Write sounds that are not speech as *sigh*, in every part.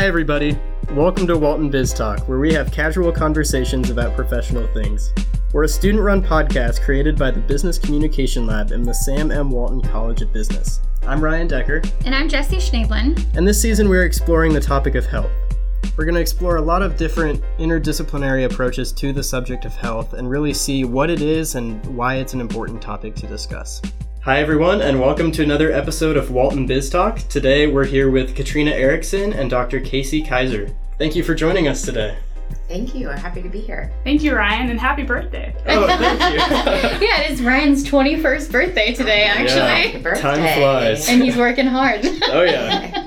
Hi, everybody. Welcome to Walton Biz Talk, where we have casual conversations about professional things. We're a student run podcast created by the Business Communication Lab in the Sam M. Walton College of Business. I'm Ryan Decker, And I'm Jesse Schneidlin. and this season we're exploring the topic of health. We're going to explore a lot of different interdisciplinary approaches to the subject of health and really see what it is and why it's an important topic to discuss. Hi, everyone, and welcome to another episode of Walton Biz Talk. Today we're here with Katrina Erickson and Dr. Casey Kaiser. Thank you for joining us today. Thank you. I'm happy to be here. Thank you, Ryan, and happy birthday. Oh, thank you. *laughs* yeah, it is Ryan's 21st birthday today, actually. Happy birthday. Time flies. And he's working hard. *laughs* oh, yeah.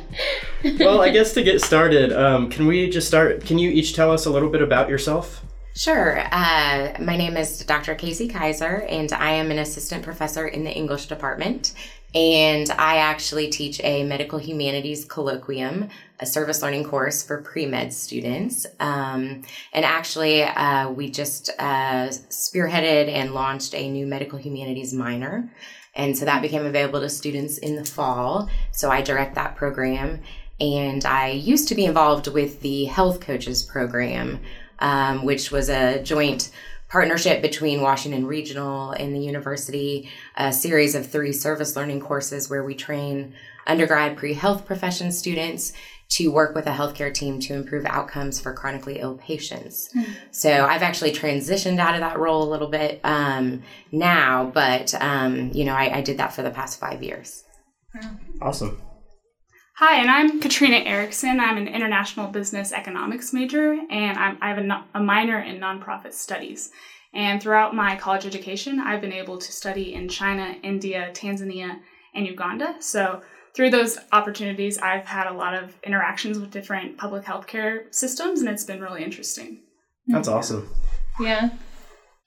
Well, I guess to get started, um, can we just start? Can you each tell us a little bit about yourself? Sure. Uh, my name is Dr. Casey Kaiser, and I am an assistant professor in the English department. And I actually teach a medical humanities colloquium, a service learning course for pre med students. Um, and actually, uh, we just uh, spearheaded and launched a new medical humanities minor. And so that became available to students in the fall. So I direct that program. And I used to be involved with the health coaches program, um, which was a joint partnership between Washington Regional and the university, a series of three service learning courses where we train undergrad pre health profession students to work with a healthcare team to improve outcomes for chronically ill patients. So I've actually transitioned out of that role a little bit um, now, but um, you know I, I did that for the past five years. Awesome. Hi, and I'm Katrina Erickson. I'm an international business economics major, and I'm, I have a, no- a minor in nonprofit studies. And throughout my college education, I've been able to study in China, India, Tanzania, and Uganda. So through those opportunities, I've had a lot of interactions with different public healthcare systems, and it's been really interesting. That's mm-hmm. awesome. yeah.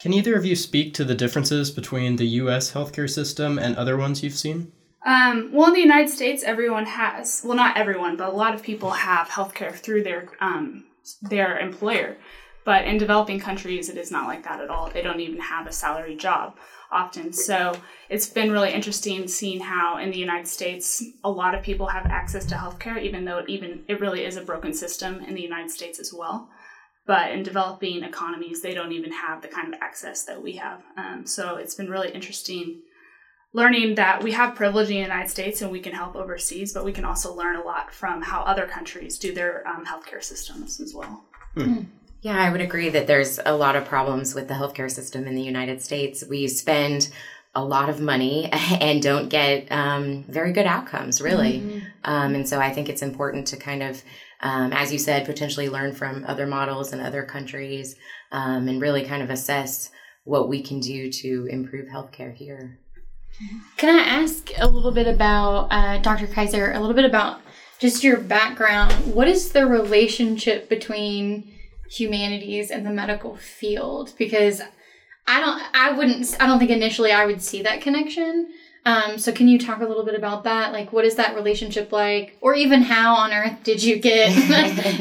Can either of you speak to the differences between the US healthcare system and other ones you've seen? Um, well, in the United States, everyone has, well, not everyone, but a lot of people have healthcare through their, um, their employer. But in developing countries, it is not like that at all. They don't even have a salary job often. So it's been really interesting seeing how in the United States, a lot of people have access to healthcare, even though it even it really is a broken system in the United States as well. But in developing economies, they don't even have the kind of access that we have. Um, so it's been really interesting learning that we have privilege in the United States and we can help overseas, but we can also learn a lot from how other countries do their um, healthcare systems as well. Yeah, I would agree that there's a lot of problems with the healthcare system in the United States. We spend a lot of money *laughs* and don't get um, very good outcomes, really. Um, and so I think it's important to kind of, um, as you said, potentially learn from other models in other countries um, and really kind of assess what we can do to improve healthcare here. Can I ask a little bit about, uh, Dr. Kaiser, a little bit about just your background? What is the relationship between humanities and the medical field? Because I don't, I wouldn't, I don't think initially I would see that connection. Um, so can you talk a little bit about that? Like, what is that relationship like? Or even how on earth did you get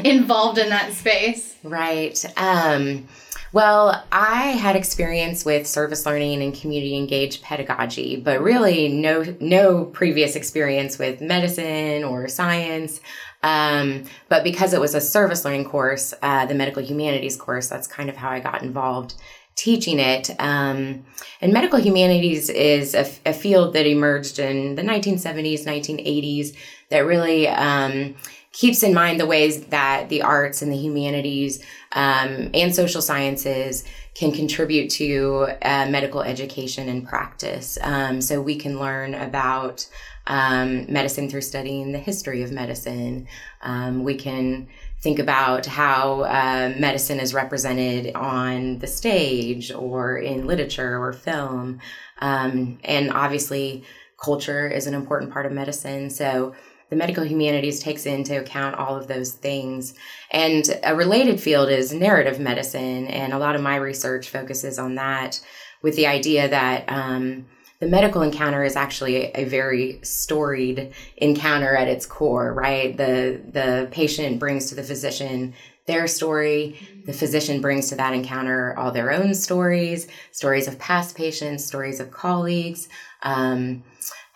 *laughs* involved in that space? Right. Um, well, I had experience with service learning and community engaged pedagogy, but really no no previous experience with medicine or science. Um, but because it was a service learning course, uh, the medical humanities course, that's kind of how I got involved teaching it. Um, and medical humanities is a, a field that emerged in the 1970s, 1980s that really um, keeps in mind the ways that the arts and the humanities um, and social sciences can contribute to uh, medical education and practice. Um, so we can learn about um, medicine through studying the history of medicine. Um, we can think about how uh, medicine is represented on the stage or in literature or film. Um, and obviously, culture is an important part of medicine. So the medical humanities takes into account all of those things. And a related field is narrative medicine, and a lot of my research focuses on that with the idea that um, the medical encounter is actually a very storied encounter at its core, right? The the patient brings to the physician their story. The physician brings to that encounter all their own stories, stories of past patients, stories of colleagues. Um,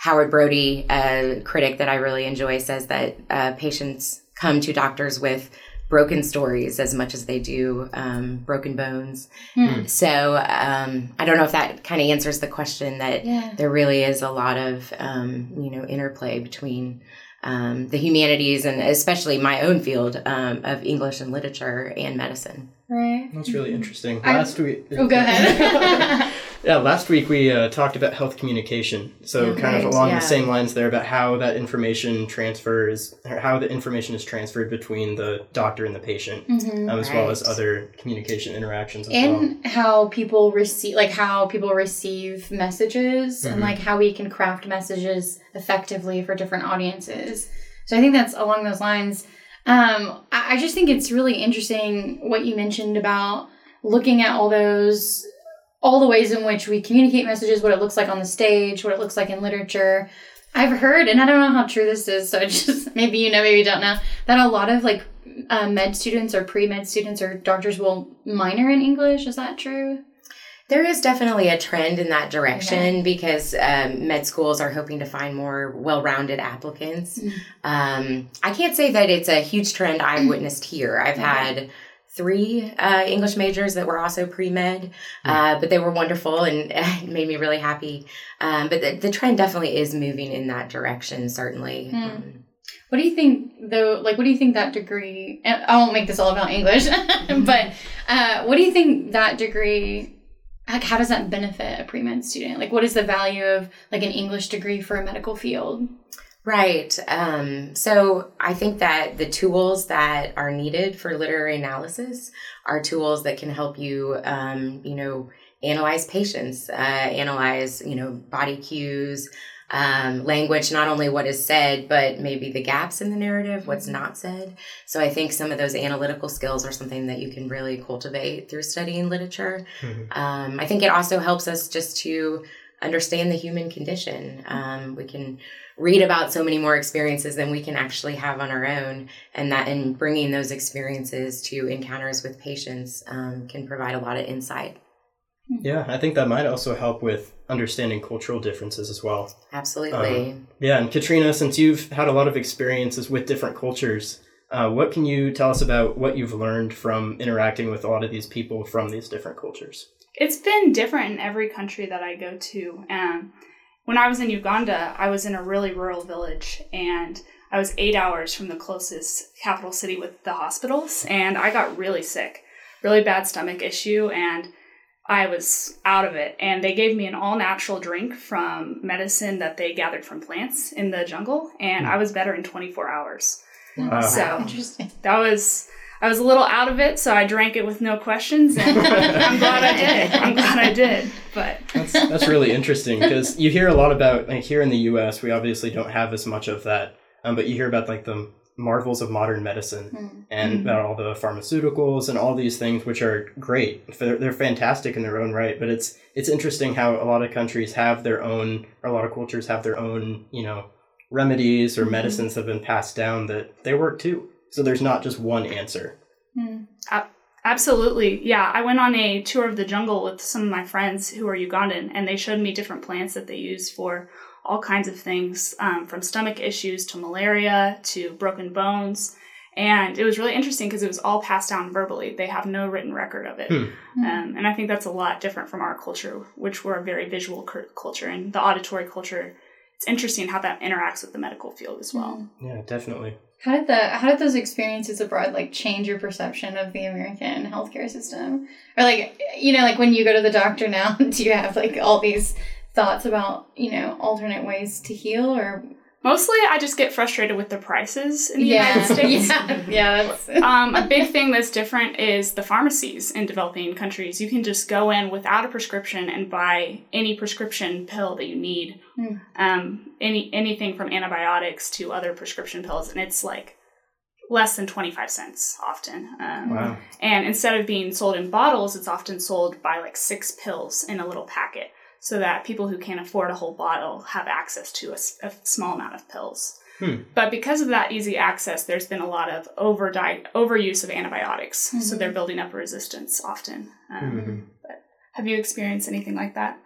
Howard Brody, a critic that I really enjoy, says that uh, patients come to doctors with broken stories as much as they do um, broken bones. Hmm. So um, I don't know if that kind of answers the question that Yeah. there really is a lot of um, you know interplay between um, the humanities and especially my own field um, of English and literature and medicine. Right. That's really interesting. I- Last week. Oh, go ahead. *laughs* *laughs* Yeah, last week we uh, talked about health communication. So, Yeah, kind of along yeah. the same lines there about how that information transfers, or how the information is transferred between the doctor and the patient, Mhm. um, as well as other communication interactions as well. and how people receive like how people receive messages and Mhm. like how we can craft messages effectively for different audiences so i think that's along those lines um, I, I just think it's really interesting what you mentioned about looking at all those all the ways in which we communicate messages what it looks like on the stage what it looks like in literature i've heard and i don't know how true this is so it's *laughs* just maybe you know maybe you don't know that a lot of like uh, med students or pre-med students or doctors will minor in english is that true There is definitely a trend in that direction because um, med schools are hoping to find more well rounded applicants. Mm. Um, I can't say that it's a huge trend I've witnessed here. I've had three uh, English majors that were also pre med, uh, but they were wonderful and *laughs* it made me really happy. Um, but the, the trend definitely is moving in that direction, certainly. Mm. Um, what do you think though like what do you think that degree and i won't make this all about english *laughs* but uh, what do you think that degree like how does that benefit a pre-med student like what is the value of like an english degree for a medical field Right. Um, so I think that the tools that are needed for literary analysis are tools that can help you, um, you know, analyze patients, uh, analyze, you know, body cues, um, language, not only what is said, but maybe the gaps in the narrative, what's not said. So I think some of those analytical skills are something that you can really cultivate through studying literature. Mhm. Um, I think it also helps us just to understand the human condition. Um, we can read about so many more experiences than we can actually have on our own, and that in bringing those experiences to encounters with patients um, can provide a lot of insight. Yeah, I think that might also help with understanding cultural differences as well. Absolutely. Yeah, and Katrina, since you've had a lot of experiences with different cultures, uh, what can you tell us about what you've learned from interacting with a lot of these people from these different cultures? It's been different in every country that I go to. Um, when I was in Uganda, I was in a really rural village and I was eight hours from the closest capital city with the hospitals, and I got really sick, really bad stomach issue, and I was out of it. And they gave me an all natural drink from medicine that they gathered from plants in the jungle, and I was better in 24 hours. Wow. So interesting that was I was a little out of it, so I drank it with no questions, and *laughs* I'm glad I did. I'm glad I did. But That's, that's really interesting because you hear a lot about, like here in the US, we obviously don't have as much of that, um, but you hear about like the marvels of modern medicine Mm. and about all the pharmaceuticals and all these things, which are great. They're, they're fantastic in their own right, but it's it's interesting how a lot of countries have their own, or a lot of cultures have their own, you know, remedies or medicines that have been passed down that they work too. So there's not just one answer. Mm. absolutely, yeah. I went on a tour of the jungle with some of my friends who are Ugandan, and they showed me different plants that they use for all kinds of things, um, from stomach issues to malaria to broken bones. And it was really interesting because it was all passed down verbally. They have no written record of it. Hmm. Um, and I think that's a lot different from our culture, which we're a very visual cur- culture. And the auditory culture, it's interesting how that interacts with the medical field as well. Yeah, definitely. How did the how did those experiences abroad like change your perception of the American healthcare system? Or like you know, like when you go to the doctor now, *laughs* do you have like all these thoughts about, you know, alternate ways to heal or Mostly, I just get frustrated with the prices in the yeah. United *laughs* States. Yeah, yeah, that's *laughs* um, a big thing that's different is the pharmacies in developing countries. You can just go in without a prescription and buy any prescription pill that you need. Hmm. Um, any anything from antibiotics to other prescription pills, and it's like less than twenty five cents often. Um, Wow. And instead of being sold in bottles, it's often sold by like six pills in a little packet, so that people who can't afford a whole bottle have access to a small amount of pills. Hmm. But because of that easy access, there's been a lot of over overuse of antibiotics, so Mhm. they're building up resistance often. Um, Mhm. Have you experienced anything like that?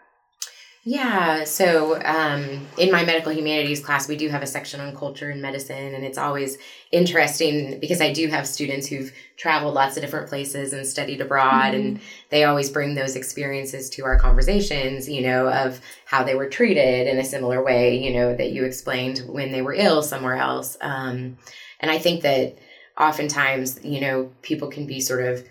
Yeah, so um, in my medical humanities class, we do have a section on culture and medicine, and it's always interesting because I do have students who've traveled lots of different places and studied abroad, mm-hmm. and they always bring those experiences to our conversations, you know, of how they were treated in a similar way, you know, that you explained when they were ill somewhere else. Um, and I think that oftentimes, you know, people can be sort of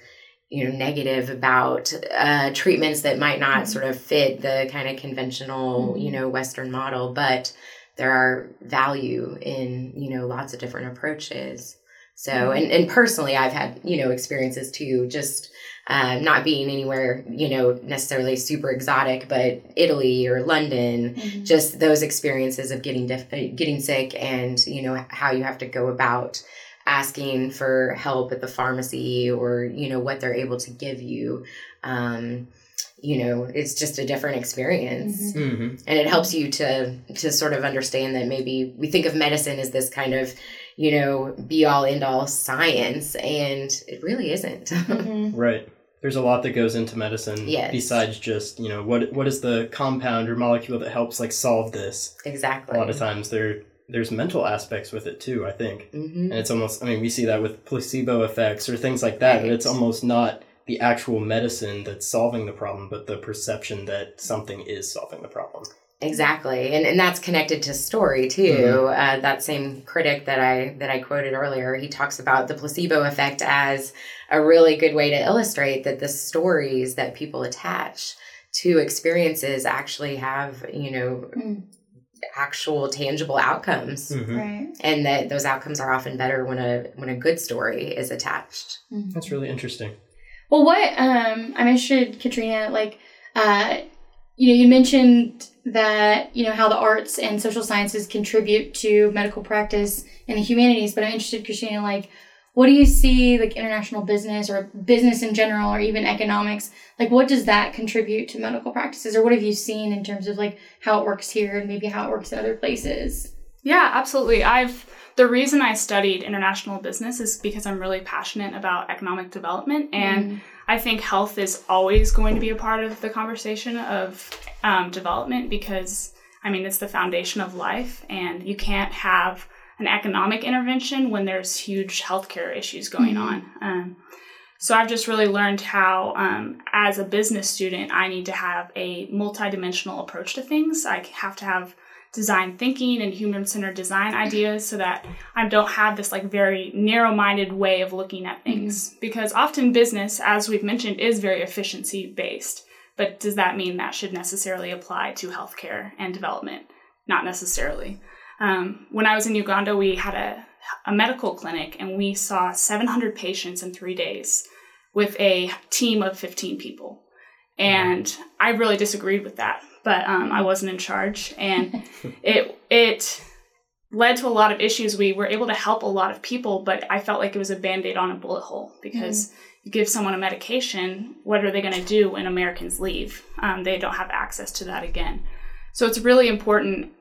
you know negative about uh, treatments that might not mm-hmm. sort of fit the kind of conventional mm-hmm. you know western model but there are value in you know lots of different approaches so mm-hmm. and, and personally i've had you know experiences too just uh, not being anywhere you know necessarily super exotic but italy or london mm-hmm. just those experiences of getting def- getting sick and you know how you have to go about asking for help at the pharmacy or you know what they're able to give you um, you know it's just a different experience mm-hmm. mm-hmm. and it helps you to to sort of understand that maybe we think of medicine as this kind of you know be all end all science and it really isn't *laughs* mm-hmm. right there's a lot that goes into medicine yes. besides just you know what what is the compound or molecule that helps like solve this exactly a lot of times there there's mental aspects with it too. I think, mm-hmm. and it's almost. I mean, we see that with placebo effects or things like that. Right. it's almost not the actual medicine that's solving the problem, but the perception that something is solving the problem. Exactly, and and that's connected to story too. Mm-hmm. Uh, that same critic that I that I quoted earlier, he talks about the placebo effect as a really good way to illustrate that the stories that people attach to experiences actually have you know. Actual tangible outcomes mm-hmm. right and that those outcomes are often better when a when a good story is attached mm-hmm. that's really interesting well what um i'm interested katrina like uh you know you mentioned that you know how the arts and social sciences contribute to medical practice and the humanities but i'm interested katrina like what do you see like international business or business in general or even economics? Like what does that contribute to medical practices? Or what have you seen in terms of like how it works here and maybe how it works in other places? Yeah absolutely. I've the reason i studied international business is because i'm really passionate about economic development and mm. i think health is always going to be a part of the conversation of um, development because i mean it's the foundation of life and you can't have an economic intervention when there's huge healthcare issues going mm-hmm. on. Um, so I've just really learned how, um, as a business student, I need to have a multidimensional approach to things. I have to have design thinking and human centered design ideas so that I don't have this like very narrow minded way of looking at things. Mm-hmm. Because often business, as we've mentioned, is very efficiency based. But does that mean that should necessarily apply to healthcare and development? Not necessarily. Um, when I was in Uganda, we had a, a medical clinic and we saw 700 patients in three days with a team of 15 people. And I really disagreed with that, but um, I wasn't in charge. And *laughs* it, it led to a lot of issues. We were able to help a lot of people, but I felt like it was a band aid on a bullet hole because mm. you give someone a medication, what are they going to do when Americans leave? Um, they don't have access to that again. So it's really important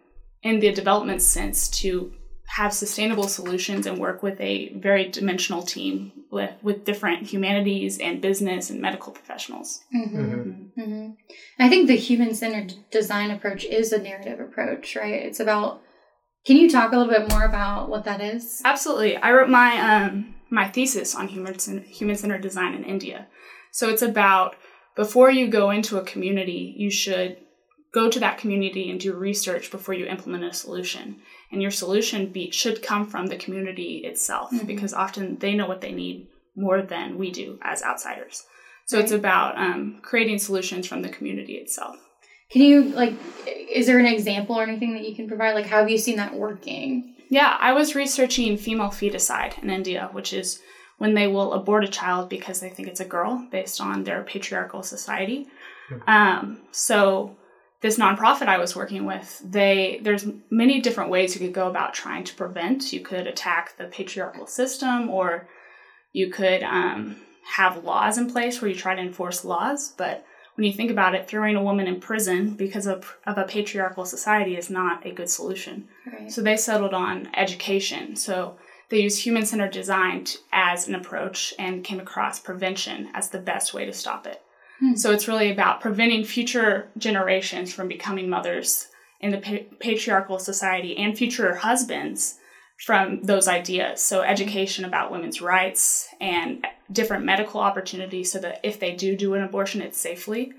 in the development sense to have sustainable solutions and work with a very dimensional team with, with different humanities and business and medical professionals. Mm-hmm. Mm-hmm. Mm-hmm. I think the human centered design approach is a narrative approach, right? It's about. Can you talk a little bit more about what that is? Absolutely. I wrote my um, my thesis on human human centered design in India. So it's about before you go into a community, you should go to that community and do research before you implement a solution. And your solution be, should come from the community itself mm-hmm. because often they know what they need more than we do as outsiders. So right. it's about um, creating solutions from the community itself. Can you like? Is there an example or anything that you can provide? Like, how have you seen that working? Yeah, I was researching female feticide in India, which is when they will abort a child because they think it's a girl based on their patriarchal society. Mm-hmm. Um, so this nonprofit I was working with, they there's many different ways you could go about trying to prevent. You could attack the patriarchal system, or you could um, have laws in place where you try to enforce laws. But when you think about it, throwing a woman in prison because of, of a patriarchal society is not a good solution. Right. So they settled on education. So they used human centered design to, as an approach and came across prevention as the best way to stop it. Hmm. So it's really about preventing future generations from becoming mothers in the pa- patriarchal society and future husbands from those ideas. So education about women's rights and different medical opportunities so that if they do do an abortion, it's safely.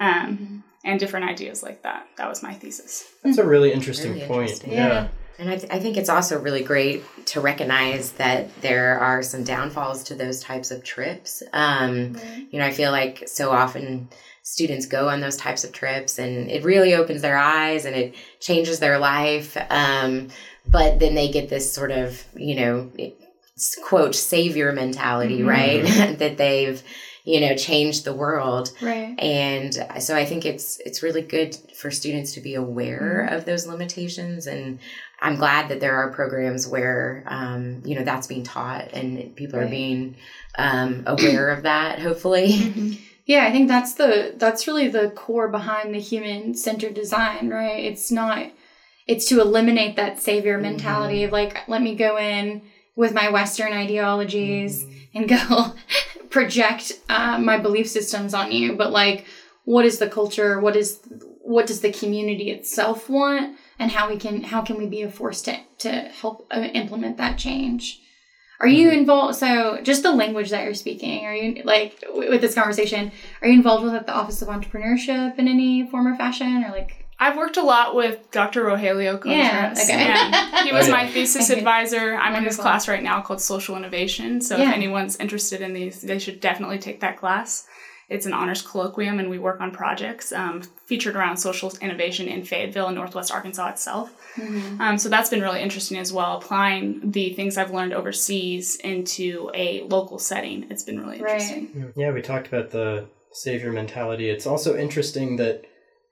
Um, and different ideas like that. That was my thesis. That's a really interesting Really point. interesting. Yeah. And I, th- I think it's also really great to recognize that there are some downfalls to those types of trips. Um, You know, I feel like so often students go on those types of trips and it really opens their eyes and it changes their life. Um, but then they get this sort of, you know, quote, savior mentality, Mhm. right? *laughs* that they've, you know, changed the world. Right. And so I think it's it's really good for students to be aware Mm-hmm. of those limitations, and I'm glad that there are programs where um, you know that's being taught and people are being um, aware of that. Hopefully, *laughs* Yeah, I think that's the that's really the core behind the human centered design, right? It's not it's to eliminate that savior mentality of like let me go in with my western ideologies and *laughs* go project uh, my belief systems on you, but like what is the culture? What is what does the community itself want and how we can how can we be a force to to help uh, implement that change? Are you involved? So, just the language that you're speaking, are you like w- with this conversation? Are you involved with like, the Office of Entrepreneurship in any form or fashion, or like? I've worked a lot with Dr. Rogelio Yeah, okay. *laughs* he was Oh, my thesis Okay. advisor. I'm in this Wonderful. class right now called Social Innovation. So Yeah. if anyone's interested in these, they should definitely take that class. It's an honors colloquium, and we work on projects um, featured around social innovation in Fayetteville and Northwest Arkansas itself. Um, so that's been really interesting as well, applying the things I've learned overseas into a local setting. It's been really Right. interesting. Yeah, we talked about the savior mentality. It's also interesting that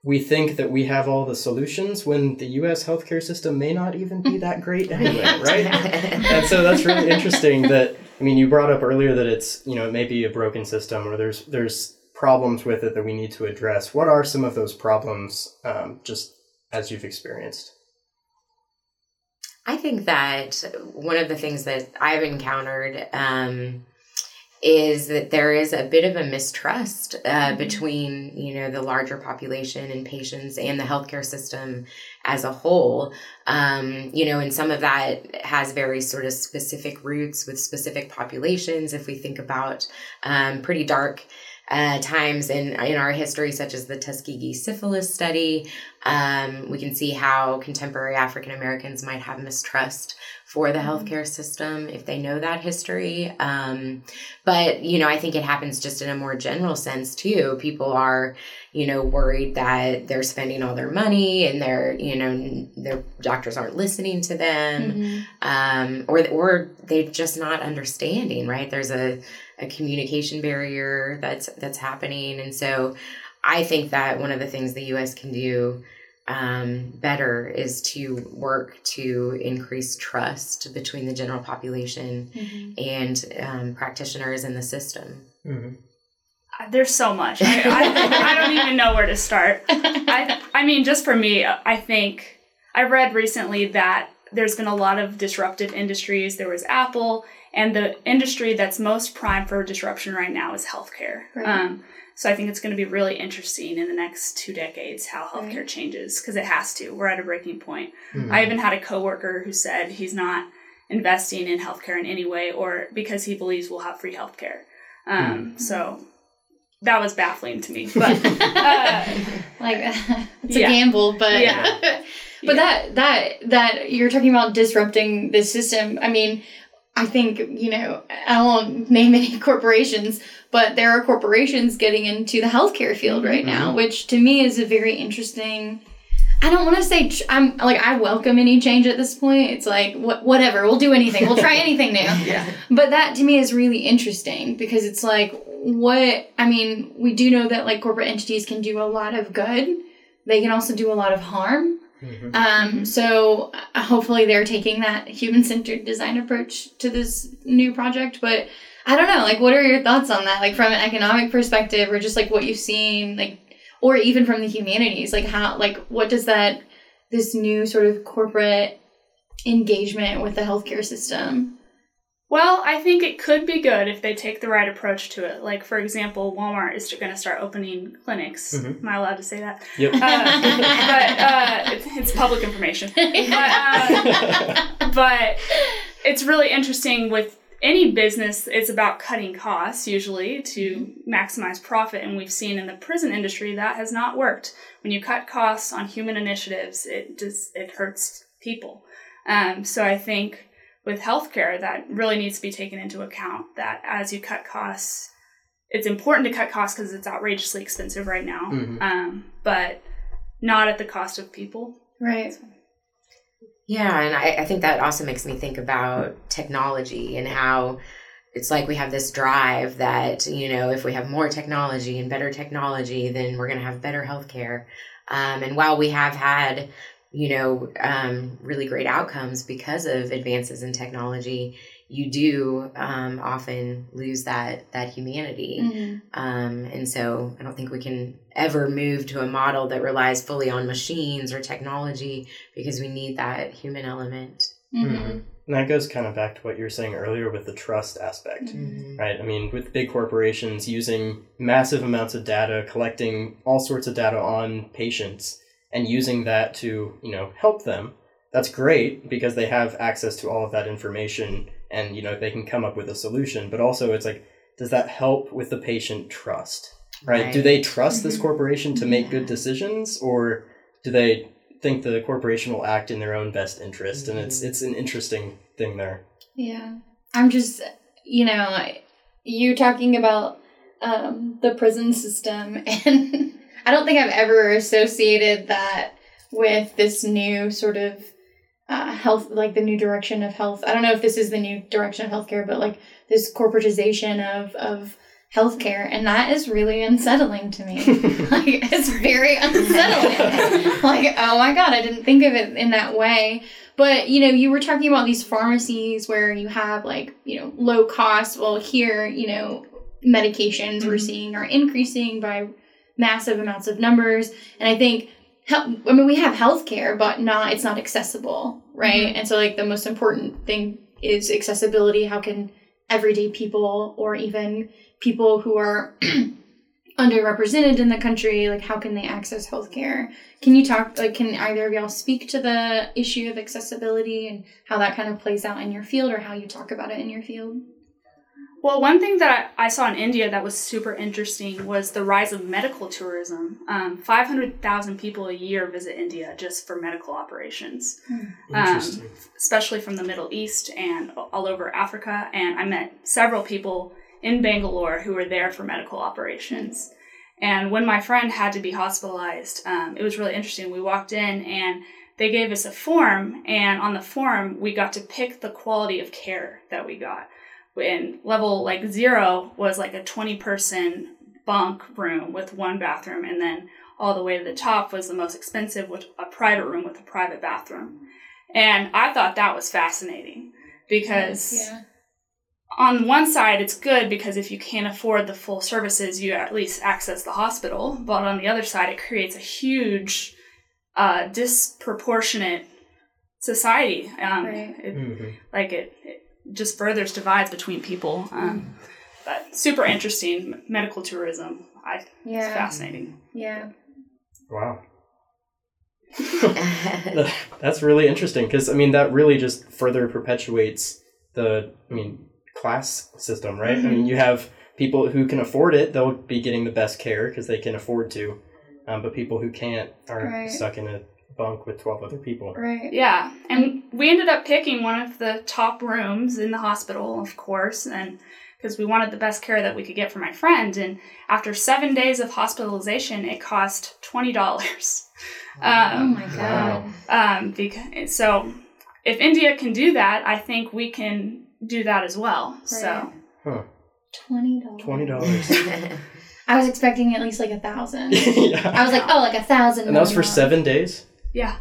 we think that we have all the solutions when the US healthcare system may not even be that great *laughs* anyway, right? and so that's really interesting that I mean you brought up earlier that it's, you know, it may be a broken system or there's there's problems with it that we need to address. What are some of those problems um, just as you've experienced? I think that one of the things that I've encountered um, is that there is a bit of a mistrust uh, between you know the larger population and patients and the healthcare system as a whole. Um, you know, and some of that has very sort of specific roots with specific populations. If we think about um, pretty dark. Uh, times in in our history, such as the Tuskegee syphilis study, um, we can see how contemporary African Americans might have mistrust for the healthcare system if they know that history. Um, but, you know, I think it happens just in a more general sense too. People are, you know, worried that they're spending all their money and their, you know, their doctors aren't listening to them um, or or they're just not understanding. Right? There's a, a communication barrier that's that's happening, and so I think that one of the things the U.S. can do um, better is to work to increase trust between the general population and um, practitioners in the system. Mm-hmm. Uh, There's so much. I, I, I don't even know where to start. I, I mean, just for me, I think I read recently that there's been a lot of disruptive industries. There was Apple, and the industry that's most prime for disruption right now is healthcare. Right. Um, so I think it's going to be really interesting in the next two decades how healthcare Right. changes because it has to. We're at a breaking point. Mhm. I even had a coworker who said he's not investing in healthcare in any way, or because he believes we'll have free healthcare. Um, So that was baffling to me. *laughs* But uh, like *laughs* it's Yeah. a gamble, but Yeah. *laughs* but Yeah. that that that you're talking about disrupting the system. I mean, I think you know I won't name any *laughs* corporations, but there are corporations getting into the healthcare field right mm-hmm. now, which to me is a very interesting. I don't want to say tr- I'm like I welcome any change at this point. It's like what whatever we'll do anything. We'll try *laughs* anything new. Yeah. But that to me is really interesting because it's like what I mean, we do know that like corporate entities can do a lot of good. They can also do a lot of harm. Mhm. Um, so uh, hopefully they're taking that human centered design approach to this new project. But I don't know, like, what are your thoughts on that? Like, from an economic perspective, or just like what you've seen, like, or even from the humanities, like, how, like, what does that, this new sort of corporate engagement with the healthcare system, Well, I think it could be good if they take the right approach to it. Like, for example, Walmart is going to start opening clinics. Mhm. Am I allowed to say that? Yep. Uh, but uh, it's, it's public information. *laughs* But, uh, but it's really interesting with any business, it's about cutting costs usually to maximize profit. And we've seen in the prison industry that has not worked. When you cut costs on human initiatives, it just it hurts people. Um, so I think with healthcare, that really needs to be taken into account. That as you cut costs, it's important to cut costs because it's outrageously expensive right now, Mhm. um, but not at the cost of people. Right. Yeah, and I, I think that also makes me think about technology and how it's like we have this drive that, you know, if we have more technology and better technology, then we're going to have better healthcare. Um, and while we have had, you know, um, really great outcomes because of advances in technology, you do um, often lose that that humanity. Mhm. Um, and so I don't think we can ever move to a model that relies fully on machines or technology because we need that human element. Mhm. And that goes kind of back to what you were saying earlier with the trust aspect. Mhm. right? I mean, with big corporations using massive amounts of data, collecting all sorts of data on patients, and using that to, you know, help them, that's great because they have access to all of that information and, you know, they can come up with a solution. But also, it's like, does that help with the patient trust, right? Do they trust this Mhm. corporation to make good decisions or do they think the corporation will act in their own best interest? And it's, it's an interesting thing there. Yeah. I'm just, you know, you talking about um, the prison system, *laughs* and I don't think I've ever associated that with this new sort of uh, health, like the new direction of health. I don't know if this is the new direction of healthcare, but like this corporatization of, of healthcare, and that is really unsettling to me. *laughs* like, it's very unsettling. *laughs* like, oh my god, I didn't think of it in that way. But you know, you were talking about these pharmacies where you have like you know low cost. Well, here you know medications we're Mhm. seeing are increasing by massive amounts of numbers, and I think. hel- I mean, we have healthcare, but not it's not accessible, right? Mm-hmm. And so, like, the most important thing is accessibility. How can everyday people, or even people who are *clears throat* underrepresented in the country, like, how can they access healthcare? Can you talk, like, can either of y'all speak to the issue of accessibility and how that kind of plays out in your field or how you talk about it in your field? Well, one thing that I saw in India that was super interesting was the rise of medical tourism. Um, 500,000 people a year visit India just for medical operations, um, especially from the Middle East and all over Africa. And I met several people in Bangalore who were there for medical operations. And when my friend had to be hospitalized, um, it was really interesting. We walked in and they gave us a form, and on the form, we got to pick the quality of care that we got and level like zero was like a 20 person bunk room with one bathroom and then all the way to the top was the most expensive with a private room with a private bathroom and i thought that was fascinating because yeah. on one side it's good because if you can't afford the full services you at least access the hospital but on the other side it creates a huge uh, disproportionate society um, Right. it, Mhm. like it, it just furthers divides between people. Um, but super interesting medical tourism. I it's Yeah. fascinating. Yeah. Wow. *laughs* That's really interesting because I mean that really just further perpetuates the I mean class system, right? I mean you have people who can afford it; they'll be getting the best care because they can afford to, um, but people who can't are Right. stuck in a bunk with twelve other people. Right. Yeah, and we ended up picking one of the top rooms in the hospital, of course, and because we wanted the best care that we could get for my friend. And after seven days of hospitalization, it cost twenty dollars. Oh Um, my god. um, because so if India can do that, I think we can do that as well. So. Right. Twenty dollars. Twenty dollars. *laughs* I was expecting at least like a thousand. *laughs* yeah. I was like, oh, like a thousand. and that was for seven days. Yeah,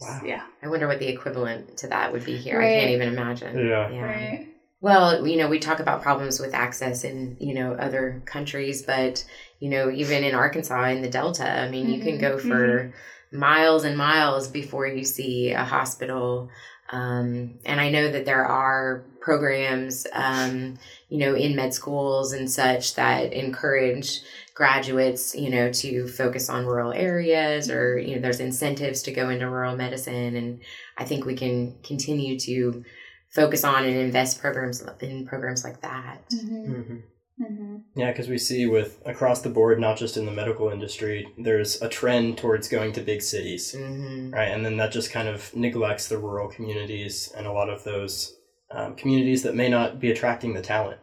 Wow. yeah. I wonder what the equivalent to that would be here. I can't even imagine. Yeah. Right. Well, you know, we talk about problems with access in, you know, other countries, but, you know, even in Arkansas in the Delta, I mean, you can Mhm. go for miles and miles before you see a hospital. Um, and I know that there are programs, um, you know, in med schools and such that encourage graduates, you know, to focus on rural areas or, you know, there's incentives to go into rural medicine. And I think we can continue to focus on and invest programs in programs like that. Mm-hmm. hmm Mm-hmm. Yeah, because we see with across the board, not just in the medical industry, there's a trend towards going to big cities, hmm right? And then that just kind of neglects the rural communities and a lot of those um, communities that may not be attracting the talent.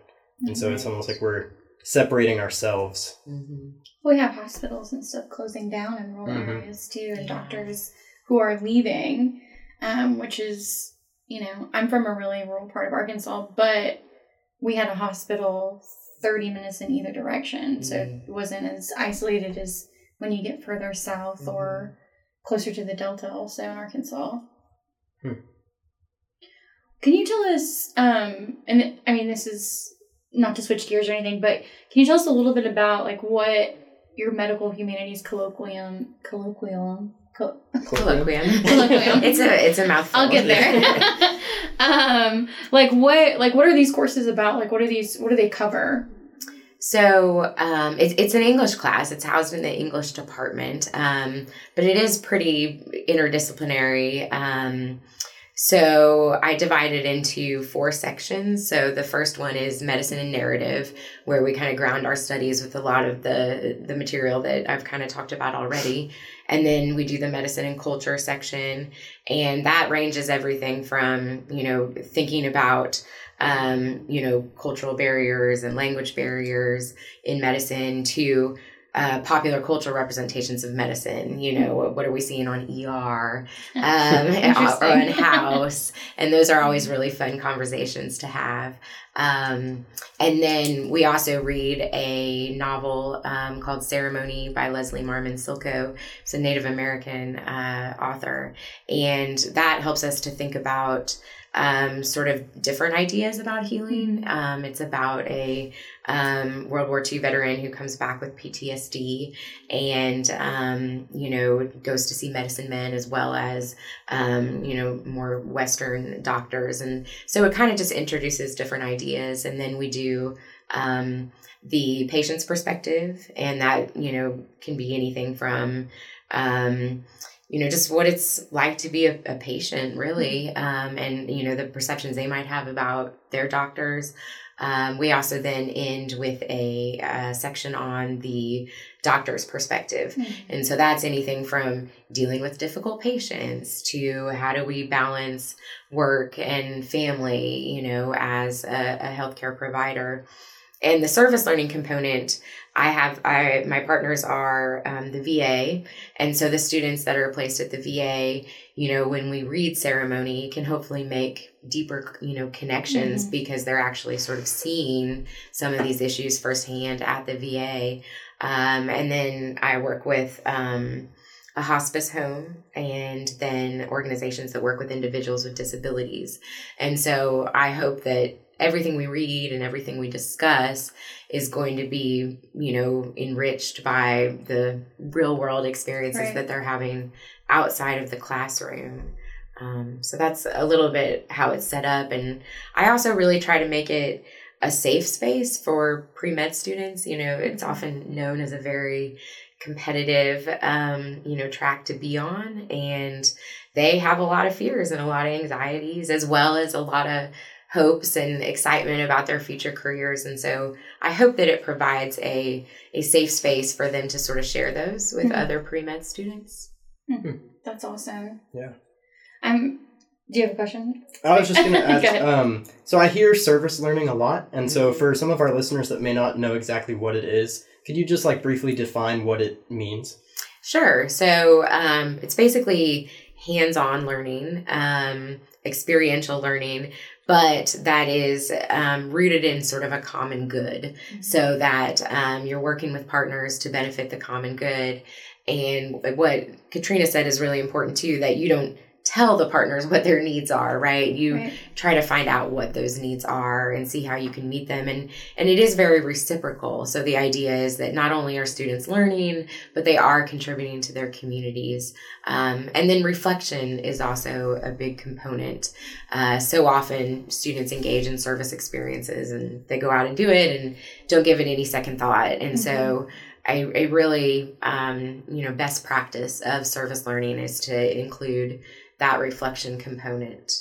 And so it's almost like we're separating ourselves. hmm We have hospitals and stuff closing down in rural Mhm. areas too, and Yeah. doctors who are leaving, um, which is, you know, I'm from a really rural part of Arkansas, but we had a hospital 30 minutes in either direction. So Mhm. it wasn't as isolated as when you get further south or closer to the Delta, also in Arkansas. Hmm. Can you tell us, um, and I mean, this is not to switch gears or anything, but can you tell us a little bit about like what your medical humanities colloquium, colloquium, co- Colloquium. Colloquium. it's a it's a mouthful. I'll get there. *laughs* *laughs* um, like what, like what are these courses about? Like what are these, what do they cover? So um, it's it's an English class. It's housed in the English department, um, but it is pretty interdisciplinary. Um, so I divided it into four sections. So the first one is medicine and narrative, where we kind of ground our studies with a lot of the the material that I've kind of talked about already. And then we do the medicine and culture section, and that ranges everything from you know thinking about um, you know, cultural barriers and language barriers in medicine to uh, popular cultural representations of medicine. You know, what, what are we seeing on ER *laughs* um, *laughs* or on House? And those are always really fun conversations to have. Um, and then we also read a novel um, called Ceremony by Leslie Marmon Silko. It's a Native American uh, author. And that helps us to think about um, sort of different ideas about healing. Um, it's about a um, World War II veteran who comes back with PTSD and, um, you know, goes to see medicine men as well as, um, you know, more Western doctors. And so it kind of just introduces different ideas. And then we do um, the patient's perspective, and that, you know, can be anything from, um, you know, just what it's like to be a, a patient, really, um, and you know the perceptions they might have about their doctors. Um, we also then end with a uh, section on the doctor's perspective, Mhm. and so that's anything from dealing with difficult patients to how do we balance work and family, you know, as a, a healthcare provider. And the service learning component, I have, I my partners are um, the VA, and so the students that are placed at the VA, you know, when we read ceremony, can hopefully make deeper, you know, connections Mhm. because they're actually sort of seeing some of these issues firsthand at the VA. Um, and then I work with um, a hospice home and then organizations that work with individuals with disabilities. And so I hope that everything we read and everything we discuss is going to be, you know, enriched by the real world experiences Right. that they're having outside of the classroom. Um, so that's a little bit how it's set up. And I also really try to make it a safe space for pre med students. You know, it's often known as a very competitive, um, you know, track to be on. And they have a lot of fears and a lot of anxieties, as well as a lot of hopes and excitement about their future careers. And so I hope that it provides a, a safe space for them to sort of share those with Mhm. other pre med students. That's awesome. Yeah. Um, do you have a question? I was just going *laughs* to ask. um, so I hear service learning a lot, and so for some of our listeners that may not know exactly what it is, could you just like briefly define what it means? Sure. So um, it's basically hands on learning, um, experiential learning, but that is um, rooted in sort of a common good so that um, you're working with partners to benefit the common good. And what Katrina said is really important too that you don't tell the partners what their needs are, right? You Right. try to find out what those needs are and see how you can meet them and and it is very reciprocal. So the idea is that not only are students learning, but they are contributing to their communities. Um, and then reflection is also a big component. Uh, so often students engage in service experiences and they go out and do it and don't give it any second thought. And so a, a really um, you know best practice of service learning is to include that reflection component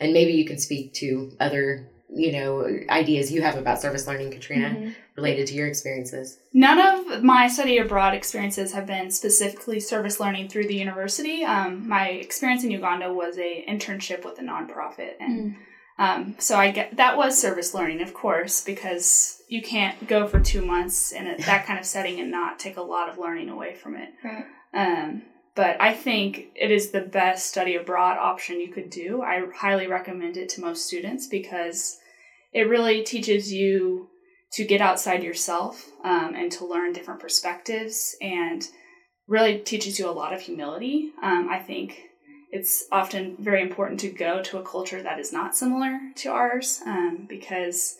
and maybe you can speak to other you know ideas you have about service learning katrina Mhm. related to your experiences None of my study abroad experiences have been specifically service learning through the university. Um, my experience in Uganda was a internship with a nonprofit, and um, so I get that was service learning, of course, because you can't go for two months in a, that kind of setting and not take a lot of learning away from it. Right. Um, but I think it is the best study abroad option you could do. I highly recommend it to most students because it really teaches you to get outside yourself um, and to learn different perspectives and really teaches you a lot of humility. Um, I think it's often very important to go to a culture that is not similar to ours um, because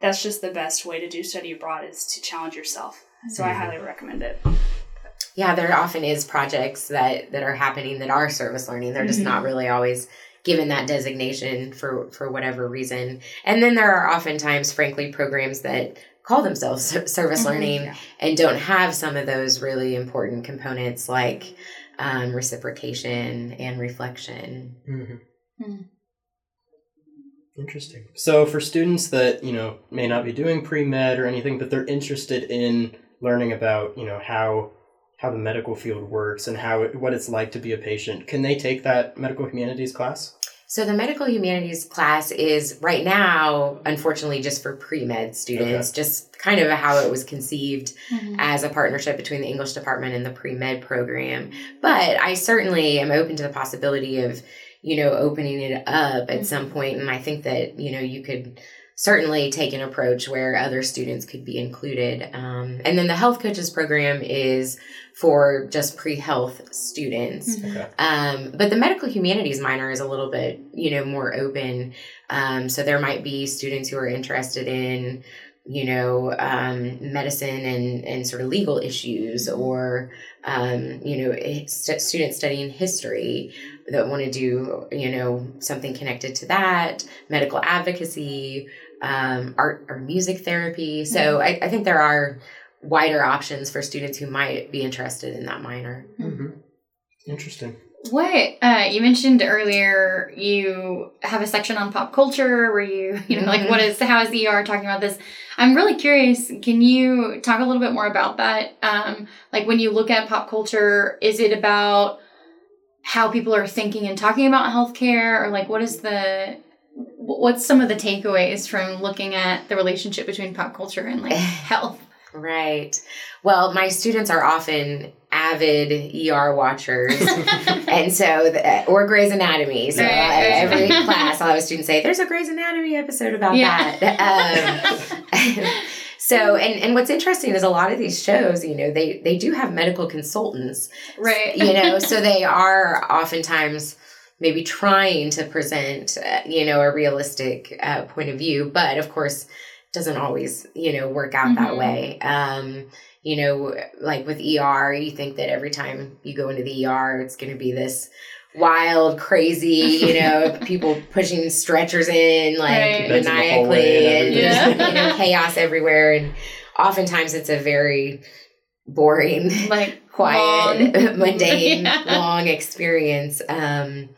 that's just the best way to do study abroad is to challenge yourself. So I highly recommend it. Yeah there often is projects that that are happening that are service learning they're just Mhm. not really always given that designation for for whatever reason and then there are oftentimes frankly programs that call themselves ser- *laughs* service Mhm. learning Yeah. and don't have some of those really important components like um, reciprocation and reflection Mhm. Hmm. Interesting. So for students that, you know, may not be doing pre-med or anything, but they're interested in learning about, you know, how how the medical field works and how it, what it's like to be a patient, can they take that medical humanities class? So the medical humanities class is right now, unfortunately, just for pre-med students, just kind of how it was conceived Mhm. as a partnership between the English department and the pre-med program. But I certainly am open to the possibility of, you know, opening it up at some point. And I think that, you know, you could certainly take an approach where other students could be included. Um, and then the health coaches program is for just pre-health students. Mhm. Okay. Um, but the medical humanities minor is a little bit, you know, more open. Um, so there might be students who are interested in, you know, um, medicine and, and sort of legal issues, or, um, you know, eh, st- students studying history that want to do, you know, something connected to that, medical advocacy, um, art or music therapy. So I, I think there are wider options for students who might be interested in that minor. Mm-hmm. Interesting. What uh, you mentioned earlier, you have a section on pop culture where you, you know, like Mhm. what is how is the ER talking about this? I'm really curious. Can you talk a little bit more about that? Um, like when you look at pop culture, is it about how people are thinking and talking about healthcare, or like what is the what's some of the takeaways from looking at the relationship between pop culture and like *laughs* health? Right. Well, my students are often avid ER watchers. *laughs* and so, the, or Grey's Anatomy. So, uh, every class, I'll have a student say, There's a Grey's Anatomy episode about Yeah. that. Um, *laughs* so, and, and what's interesting is a lot of these shows, you know, they, they do have medical consultants, right. you know, *laughs* so they are oftentimes maybe trying to present, uh, you know, a realistic uh, point of view, but of course, doesn't always, you know, work out that Mhm. way. Um, you know, like with ER, you think that every time you go into the ER, it's going to be this wild, crazy, you *laughs* know, people pushing stretchers in like Right. Beds in the hallway maniacally and and, everything. you know, chaos everywhere. And oftentimes it's a very boring like *laughs* quiet, long- *laughs* mundane, Yeah. long experience. Um,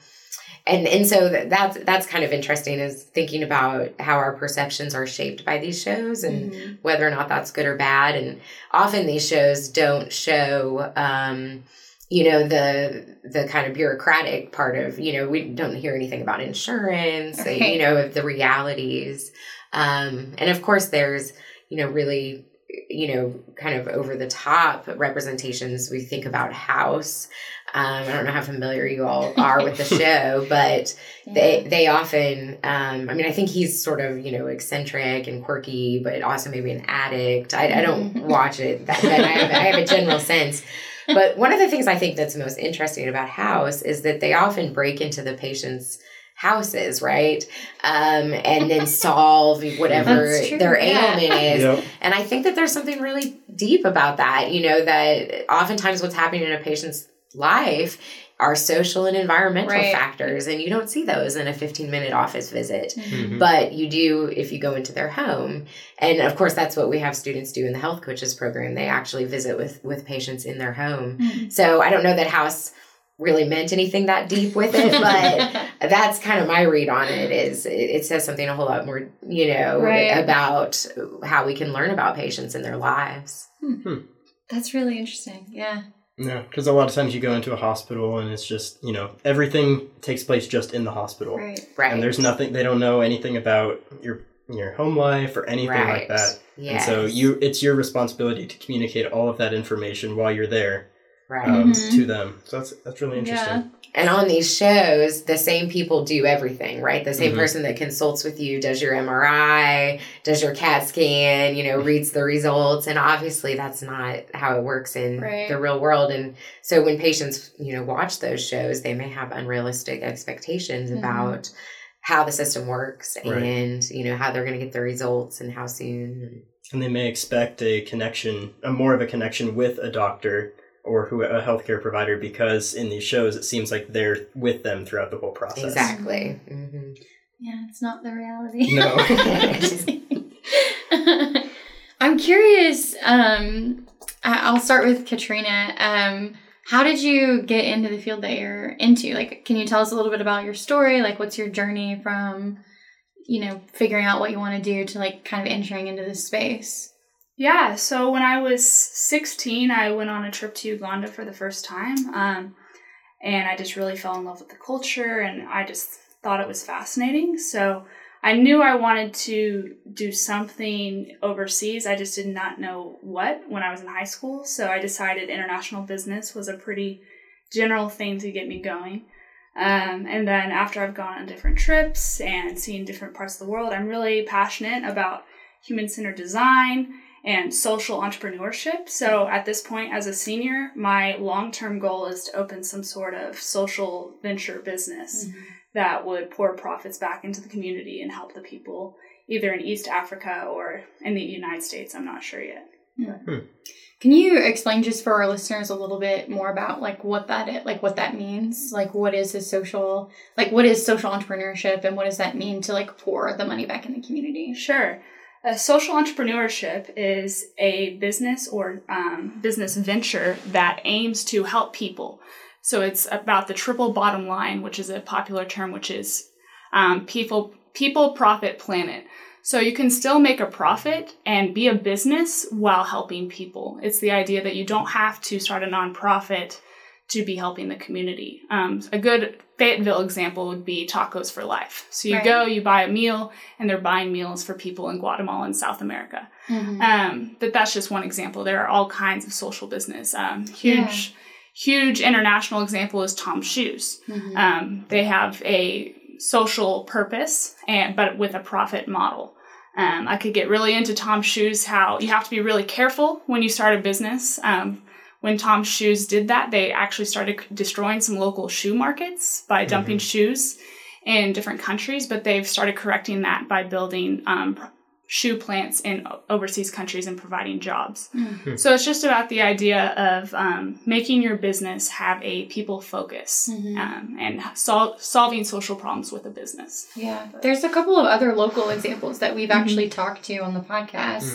and and so that's that's kind of interesting is thinking about how our perceptions are shaped by these shows and Mhm. whether or not that's good or bad. And often these shows don't show. Um, you know the the kind of bureaucratic part of you know we don't hear anything about insurance Right. you know of the realities um and of course there's you know really you know, kind of over the top representations. We think about House. Um, I don't know how familiar you all are with the *laughs* show, but they they often. Um, I mean, I think he's sort of you know eccentric and quirky, but also maybe an addict. I, I don't Mhm. watch it. That, that I, have, I have a general *laughs* sense. But one of the things I think that's most interesting about House is that they often break into the patient's houses, right? Um, and then *laughs* solve whatever true, their yeah. ailment is. Yep. And I think that there's something really deep about that, you know, that oftentimes what's happening in a patient's life are social and environmental Right. factors, and you don't see those in a 15 minute office visit. Mhm. But you do if you go into their home. And of course, that's what we have students do in the health coaches program. They actually visit with, with patients in their home. Mhm. So I don't know that House really meant anything that deep with it, *laughs* but that's kind of my read on it is it, it says something a whole lot more you know Right. about how we can learn about patients in their lives That's really interesting. Yeah. Yeah, because a lot of times you go into a hospital and it's just you know everything takes place just in the hospital, Right. right and there's nothing they don't know anything about your your home life or anything like that. yes. And so you it's your responsibility to communicate all of that information while you're there right um, Mhm. to them. So that's that's really interesting. Yeah. And on these shows the same people do everything right the same Mhm. person that consults with you does your mri does your cat scan you know reads the results and obviously that's not how it works in Right. the real world and so when patients you know watch those shows they may have unrealistic expectations Mhm. about how the system works Right. and you know how they're going to get the results and how soon And they may expect a connection, a more of a connection with a doctor or who a healthcare provider because in these shows it seems like they're with them throughout the whole process. exactly hmm Yeah, it's not the reality. No. *laughs* I'm curious. Um, I- I'll start with Katrina. Um, how did you get into the field that you're into? Like, can you tell us a little bit about your story? Like, what's your journey from, you know, figuring out what you want to do to like kind of entering into this space? Yeah, so when I was 16, I went on a trip to Uganda for the first time. Um, and I just really fell in love with the culture and I just thought it was fascinating. So I knew I wanted to do something overseas. I just did not know what when I was in high school. So I decided international business was a pretty general thing to get me going. Um, and then after I've gone on different trips and seen different parts of the world, I'm really passionate about human centered design and social entrepreneurship. So at this point, as a senior, my long term goal is to open some sort of social venture business mm-hmm. that would pour profits back into the community and help the people either in East Africa or in the United States. I'm not sure yet. Hmm. Can you explain just for our listeners a little bit more about like what that is, like what that means? Like what is a social like what is social entrepreneurship and what does that mean to like pour the money back in the community? Sure. Uh, social entrepreneurship is a business or um, business venture that aims to help people. So it's about the triple bottom line, which is a popular term, which is um, people, people, profit, planet. So you can still make a profit and be a business while helping people. It's the idea that you don't have to start a nonprofit to be helping the community. Um, a good Fayetteville example would be Tacos for Life. So you Right. go, you buy a meal, and they're buying meals for people in Guatemala and South America. Um, but that's just one example. There are all kinds of social business. Um, huge, huge international example is TOMS Shoes. Mhm. Um, they have a social purpose, and but with a profit model. Um, I could get really into TOMS Shoes. How you have to be really careful when you start a business. When TOMS Shoes did that, they actually started destroying some local shoe markets by dumping shoes in different countries. But they've started correcting that by building um, shoe plants in overseas countries and providing jobs. Mhm. So it's just about the idea of um, making your business have a people focus Mhm. um, and sol- solving social problems with a business. Yeah, there's a couple of other local examples that we've actually talked to on the podcast.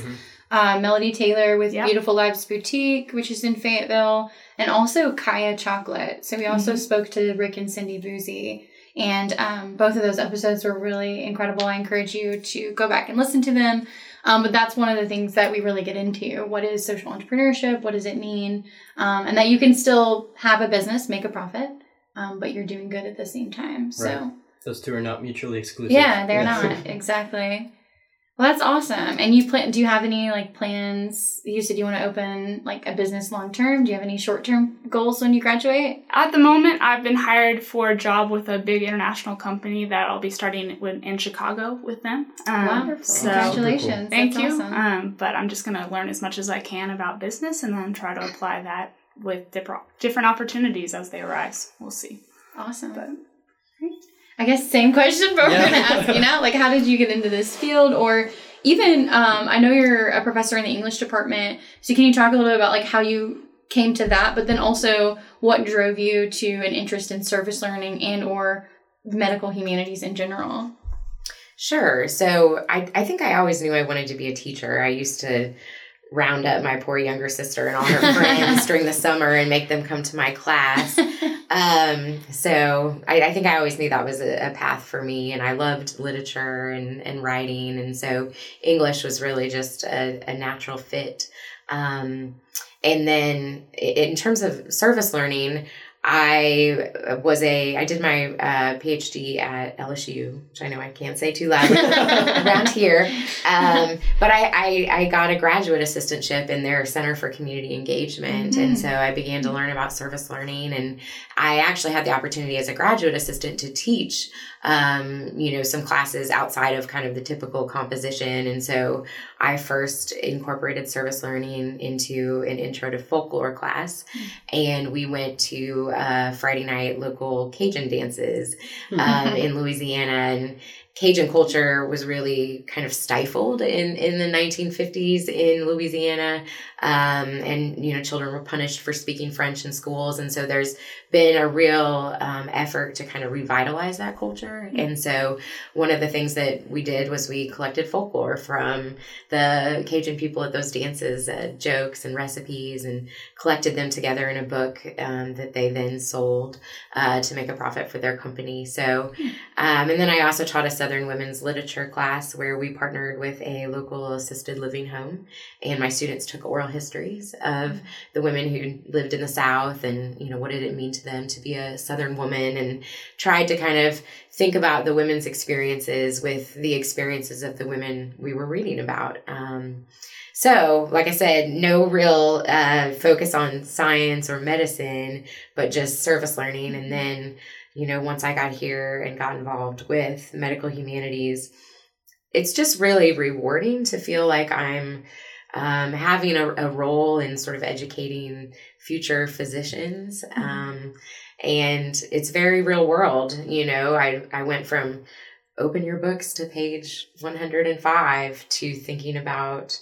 Uh, Melody Taylor with Yep. Beautiful Lives Boutique, which is in Fayetteville, and also Kyya Chocolate. So we also spoke to Rick and Cindy Boozy. And um, both of those episodes were really incredible. I encourage you to go back and listen to them. Um, but that's one of the things that we really get into. What is social entrepreneurship? What does it mean? Um, and that you can still have a business, make a profit, um, but you're doing good at the same time. So. Right. Those two are not mutually exclusive. Yeah, they're not *laughs* exactly. Well, that's awesome. And you plan? Do you have any like plans? You said you want to open like a business long term. Do you have any short term goals when you graduate? At the moment, I've been hired for a job with a big international company that I'll be starting with, in Chicago with them. Um, Wonderful! So Congratulations! thank That's you. awesome. Um, but I'm just gonna learn as much as I can about business and then try to apply that with different different opportunities as they arise. We'll see. Awesome. But- I guess same question, but Yeah. we're gonna ask you now. Like, how did you get into this field, or even um, I know you're a professor in the English department. So can you talk a little bit about like how you came to that, but then also what drove you to an interest in service learning and or medical humanities in general? Sure. So I, I think I always knew I wanted to be a teacher. I used to round up my poor younger sister and all her *laughs* friends during the summer and make them come to my class. *laughs* Um, so I, I think I always knew that was a, a path for me, and I loved literature and, and writing, and so English was really just a, a natural fit. Um, and then in terms of service learning, I was a I did my uh, PhD at LSU, which I know I can't say too loud *laughs* around here. Um, but I, I I got a graduate assistantship in their Center for Community Engagement, Mhm. and so I began to learn about service learning. And I actually had the opportunity as a graduate assistant to teach, um, you know, some classes outside of kind of the typical composition. And so I first incorporated service learning into an intro to folklore class, and we went to uh, Friday night local Cajun dances um, in Louisiana, and Cajun culture was really kind of stifled in in the 1950s in Louisiana, um, and you know children were punished for speaking French in schools, and so there's been a real um, effort to kind of revitalize that culture. And so one of the things that we did was we collected folklore from the Cajun people at those dances, uh, jokes and recipes, and collected them together in a book um, that they then sold uh, to make a profit for their company. So, um, and then I also taught a Southern women's literature class where we partnered with a local assisted living home, and my students took oral histories of the women who lived in the South and you know what did it mean to them to be a Southern woman, and tried to kind of think about the women's experiences with the experiences of the women we were reading about. Um, so, like I said, no real uh, focus on science or medicine, but just service learning. And then, you know, once I got here and got involved with medical humanities, it's just really rewarding to feel like I'm um, having a, a role in sort of educating future physicians. Um, and it's very real world. You know, I, I went from open your books to page 105 to thinking about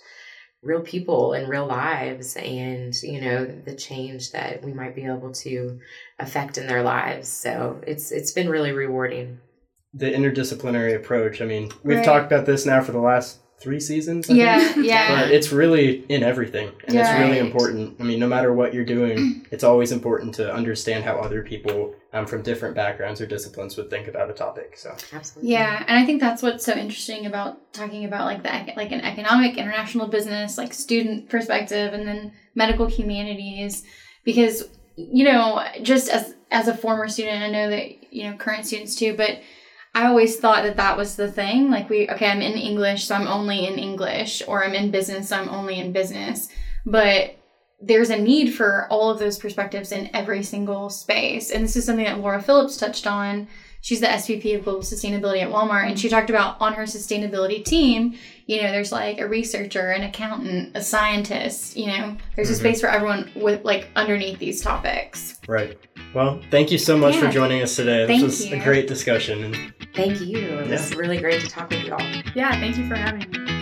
real people and real lives and you know the change that we might be able to affect in their lives so it's it's been really rewarding the interdisciplinary approach. I mean, we've Right. talked about this now for the last three seasons. I think. Yeah, yeah. But it's really in everything, and it's really Right. important. I mean, no matter what you're doing, it's always important to understand how other people um, from different backgrounds or disciplines would think about a topic. So, absolutely Yeah, and I think that's what's so interesting about talking about like the like an economic, international business, like student perspective, and then medical humanities, because you know, just as as a former student, I know that you know current students too, but I always thought that that was the thing. Like we, okay, I'm in English, so I'm only in English, or I'm in business, so I'm only in business, but there's a need for all of those perspectives in every single space. And this is something that Laura Phillips touched on. She's the SVP of Global Sustainability at Walmart, and she talked about on her sustainability team, you know, there's like a researcher, an accountant, a scientist, you know, there's a Mhm. space for everyone with like underneath these topics. right. Well, thank you so much for joining us today. This Thank was a great discussion. Thank you it was really great to talk with you all Yeah, thank you for having me.